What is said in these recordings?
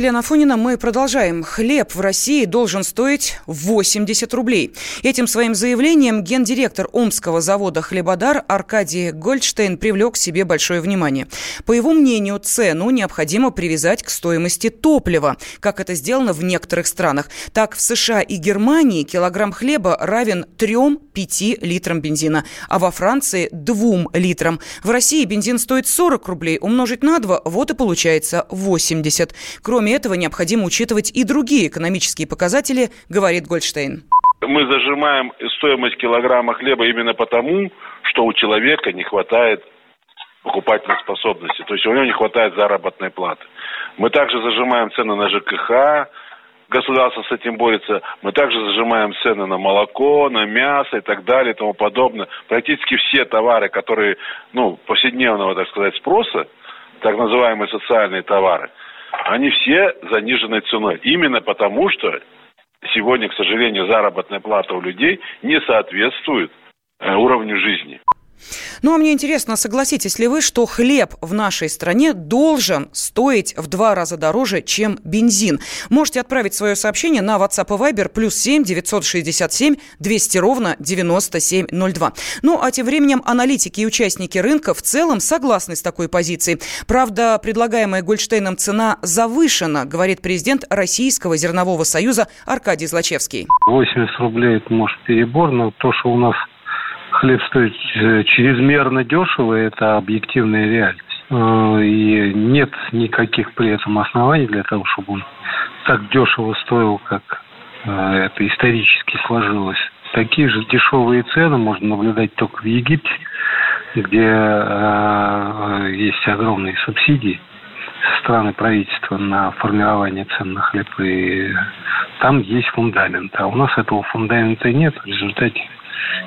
Елена Фонина. Мы продолжаем. Хлеб в России должен стоить 80 рублей. Этим своим заявлением гендиректор Омского завода «Хлебодар» Аркадий Гольдштейн привлек к себе большое внимание. По его мнению, цену необходимо привязать к стоимости топлива, как это сделано в некоторых странах. Так, в США и Германии килограмм хлеба равен 3-5 литрам бензина, а во Франции – 2 литрам. В России бензин стоит 40 рублей, умножить на 2, вот и получается 80. Кроме этого, необходимо учитывать и другие экономические показатели, говорит Гольдштейн. Мы зажимаем стоимость килограмма хлеба именно потому, что у человека не хватает покупательной способности, то есть у него не хватает заработной платы. Мы также зажимаем цены на ЖКХ, государство с этим борется. Мы также зажимаем цены на молоко, на мясо и так далее и тому подобное. Практически все товары, которые, ну, повседневного, так сказать, спроса, так называемые социальные товары, они все заниженной ценой. Именно потому, что сегодня, к сожалению, заработная плата у людей не соответствует э, уровню жизни. Ну, а мне интересно, согласитесь ли вы, что хлеб в нашей стране должен стоить в два раза дороже, чем бензин? Можете отправить свое сообщение на WhatsApp и Viber плюс 7 967 200 ровно 9702. Ну, а тем временем аналитики и участники рынка в целом согласны с такой позицией. Правда, предлагаемая Гольштейном цена завышена, говорит президент Российского зернового союза Аркадий Злачевский. 80 рублей это может перебор, но то, что у нас хлеб стоит э, чрезмерно дешево, это объективная реальность. Э, и нет никаких при этом оснований для того, чтобы он так дешево стоил, как э, это исторически сложилось. Такие же дешевые цены можно наблюдать только в Египте, где есть огромные субсидии со стороны правительства на формирование цен на хлеб, и там есть фундамент. А у нас этого фундамента нет. В результате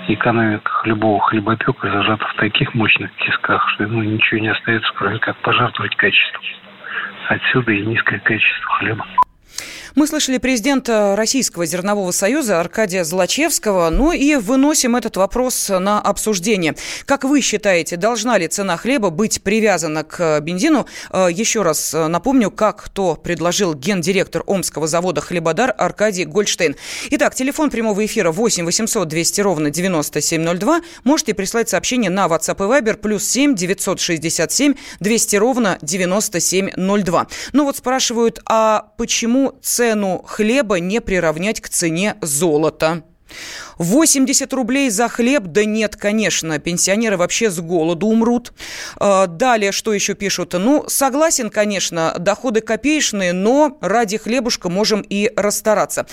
экономика любого хлебопека зажата в таких мощных тисках, что ну, ничего не остается, кроме как пожертвовать качеством. Отсюда и низкое качество хлеба. Мы слышали президента Российского зернового союза Аркадия Злачевского. Ну и выносим этот вопрос на обсуждение. Как вы считаете, должна ли цена хлеба быть привязана к бензину? Э, еще раз э, напомню, как то предложил гендиректор Омского завода «Хлебодар» Аркадий Гольдштейн. Итак, телефон прямого эфира 8 800 200 ровно 9702. Можете прислать сообщение на WhatsApp и Viber плюс 7 967 200 ровно 9702. Ну вот спрашивают, а почему цена цену хлеба не приравнять к цене золота. 80 рублей за хлеб? Да нет, конечно, пенсионеры вообще с голоду умрут. А, далее, что еще пишут? Ну, согласен, конечно, доходы копеечные, но ради хлебушка можем и расстараться.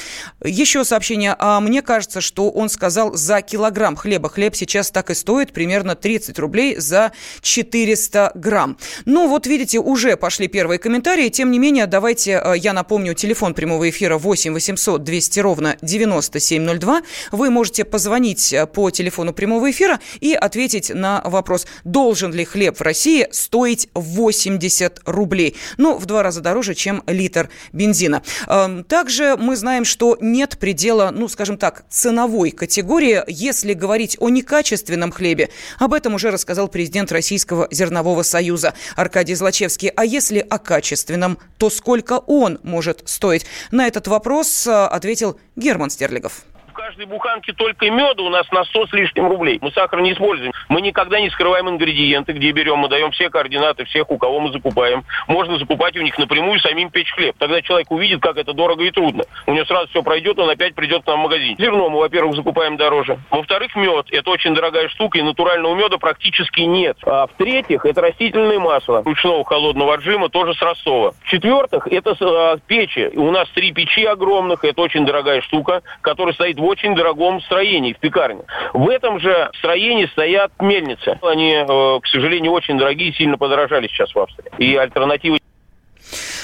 Еще сообщение. А мне кажется, что он сказал за килограмм хлеба. Хлеб сейчас так и стоит, примерно 30 рублей за 400 грамм. Ну, вот видите, уже пошли первые комментарии. Тем не менее, давайте а, я напомню, телефон прямого эфира 8 800 200 ровно 9702. Вы можете позвонить э, по телефону прямого эфира и ответить на вопрос, должен ли хлеб в России стоить 80 рублей. Ну, в два раза дороже, чем литр бензина. Эм, также мы знаем, что нет предела, ну, скажем так, ценовой категории, если говорить о некачественном хлебе. Об этом уже рассказал президент Российского зернового союза Аркадий Злачевский. А если о качественном, то сколько он может стоить? На этот вопрос э, ответил Герман Стерлигов каждой буханке только меда у нас на 100 с лишним рублей. Мы сахар не используем. Мы никогда не скрываем ингредиенты, где берем. Мы даем все координаты всех, у кого мы закупаем. Можно закупать у них напрямую самим печь хлеб. Тогда человек увидит, как это дорого и трудно. У него сразу все пройдет, он опять придет к нам в магазин. Зерно мы, во-первых, закупаем дороже. Во-вторых, мед. Это очень дорогая штука, и натурального меда практически нет. А в-третьих, это растительное масло ручного холодного отжима, тоже с Ростова. В-четвертых, это печи. У нас три печи огромных, это очень дорогая штука, которая стоит в очень дорогом строении, в пекарне. В этом же строении стоят мельницы. Они, э, к сожалению, очень дорогие, сильно подорожали сейчас в Австрии. И альтернативы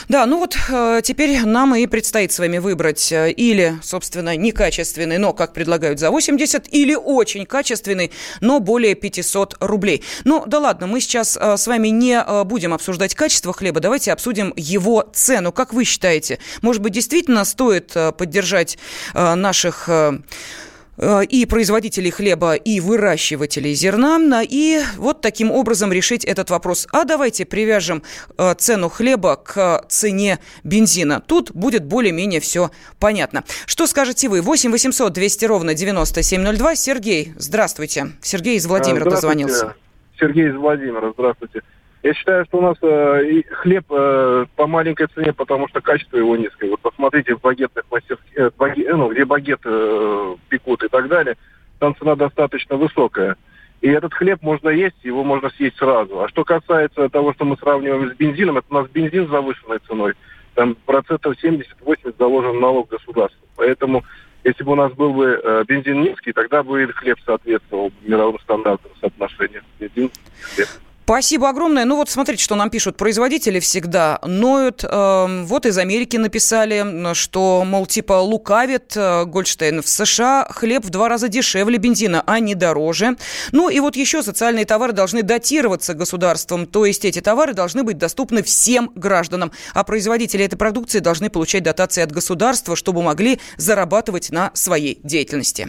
да, ну вот э, теперь нам и предстоит с вами выбрать э, или, собственно, некачественный, но, как предлагают, за 80, или очень качественный, но более 500 рублей. Ну, да ладно, мы сейчас э, с вами не будем обсуждать качество хлеба, давайте обсудим его цену. Как вы считаете, может быть, действительно стоит поддержать наших и производителей хлеба, и выращивателей зерна. И вот таким образом решить этот вопрос. А давайте привяжем э, цену хлеба к цене бензина. Тут будет более-менее все понятно. Что скажете вы? 8 800 200 ровно 9702. Сергей, здравствуйте. Сергей из Владимира дозвонился. Сергей из Владимира, здравствуйте. Я считаю, что у нас э, хлеб э, по маленькой цене, потому что качество его низкое. Вот посмотрите в багетных мастерских, э, багет, ну, где багет э, пекут и так далее, там цена достаточно высокая. И этот хлеб можно есть, его можно съесть сразу. А что касается того, что мы сравниваем с бензином, это у нас бензин с завышенной ценой. Там процентов 70-80 заложен налог государства. Поэтому, если бы у нас был бы э, бензин низкий, тогда бы и хлеб соответствовал мировым стандартам соотношения. Бензин, хлеб. Спасибо огромное. Ну вот смотрите, что нам пишут. Производители всегда ноют. Э, вот из Америки написали, что, мол, типа лукавит э, Гольштейн. В США хлеб в два раза дешевле бензина, а не дороже. Ну и вот еще социальные товары должны датироваться государством. То есть эти товары должны быть доступны всем гражданам. А производители этой продукции должны получать дотации от государства, чтобы могли зарабатывать на своей деятельности.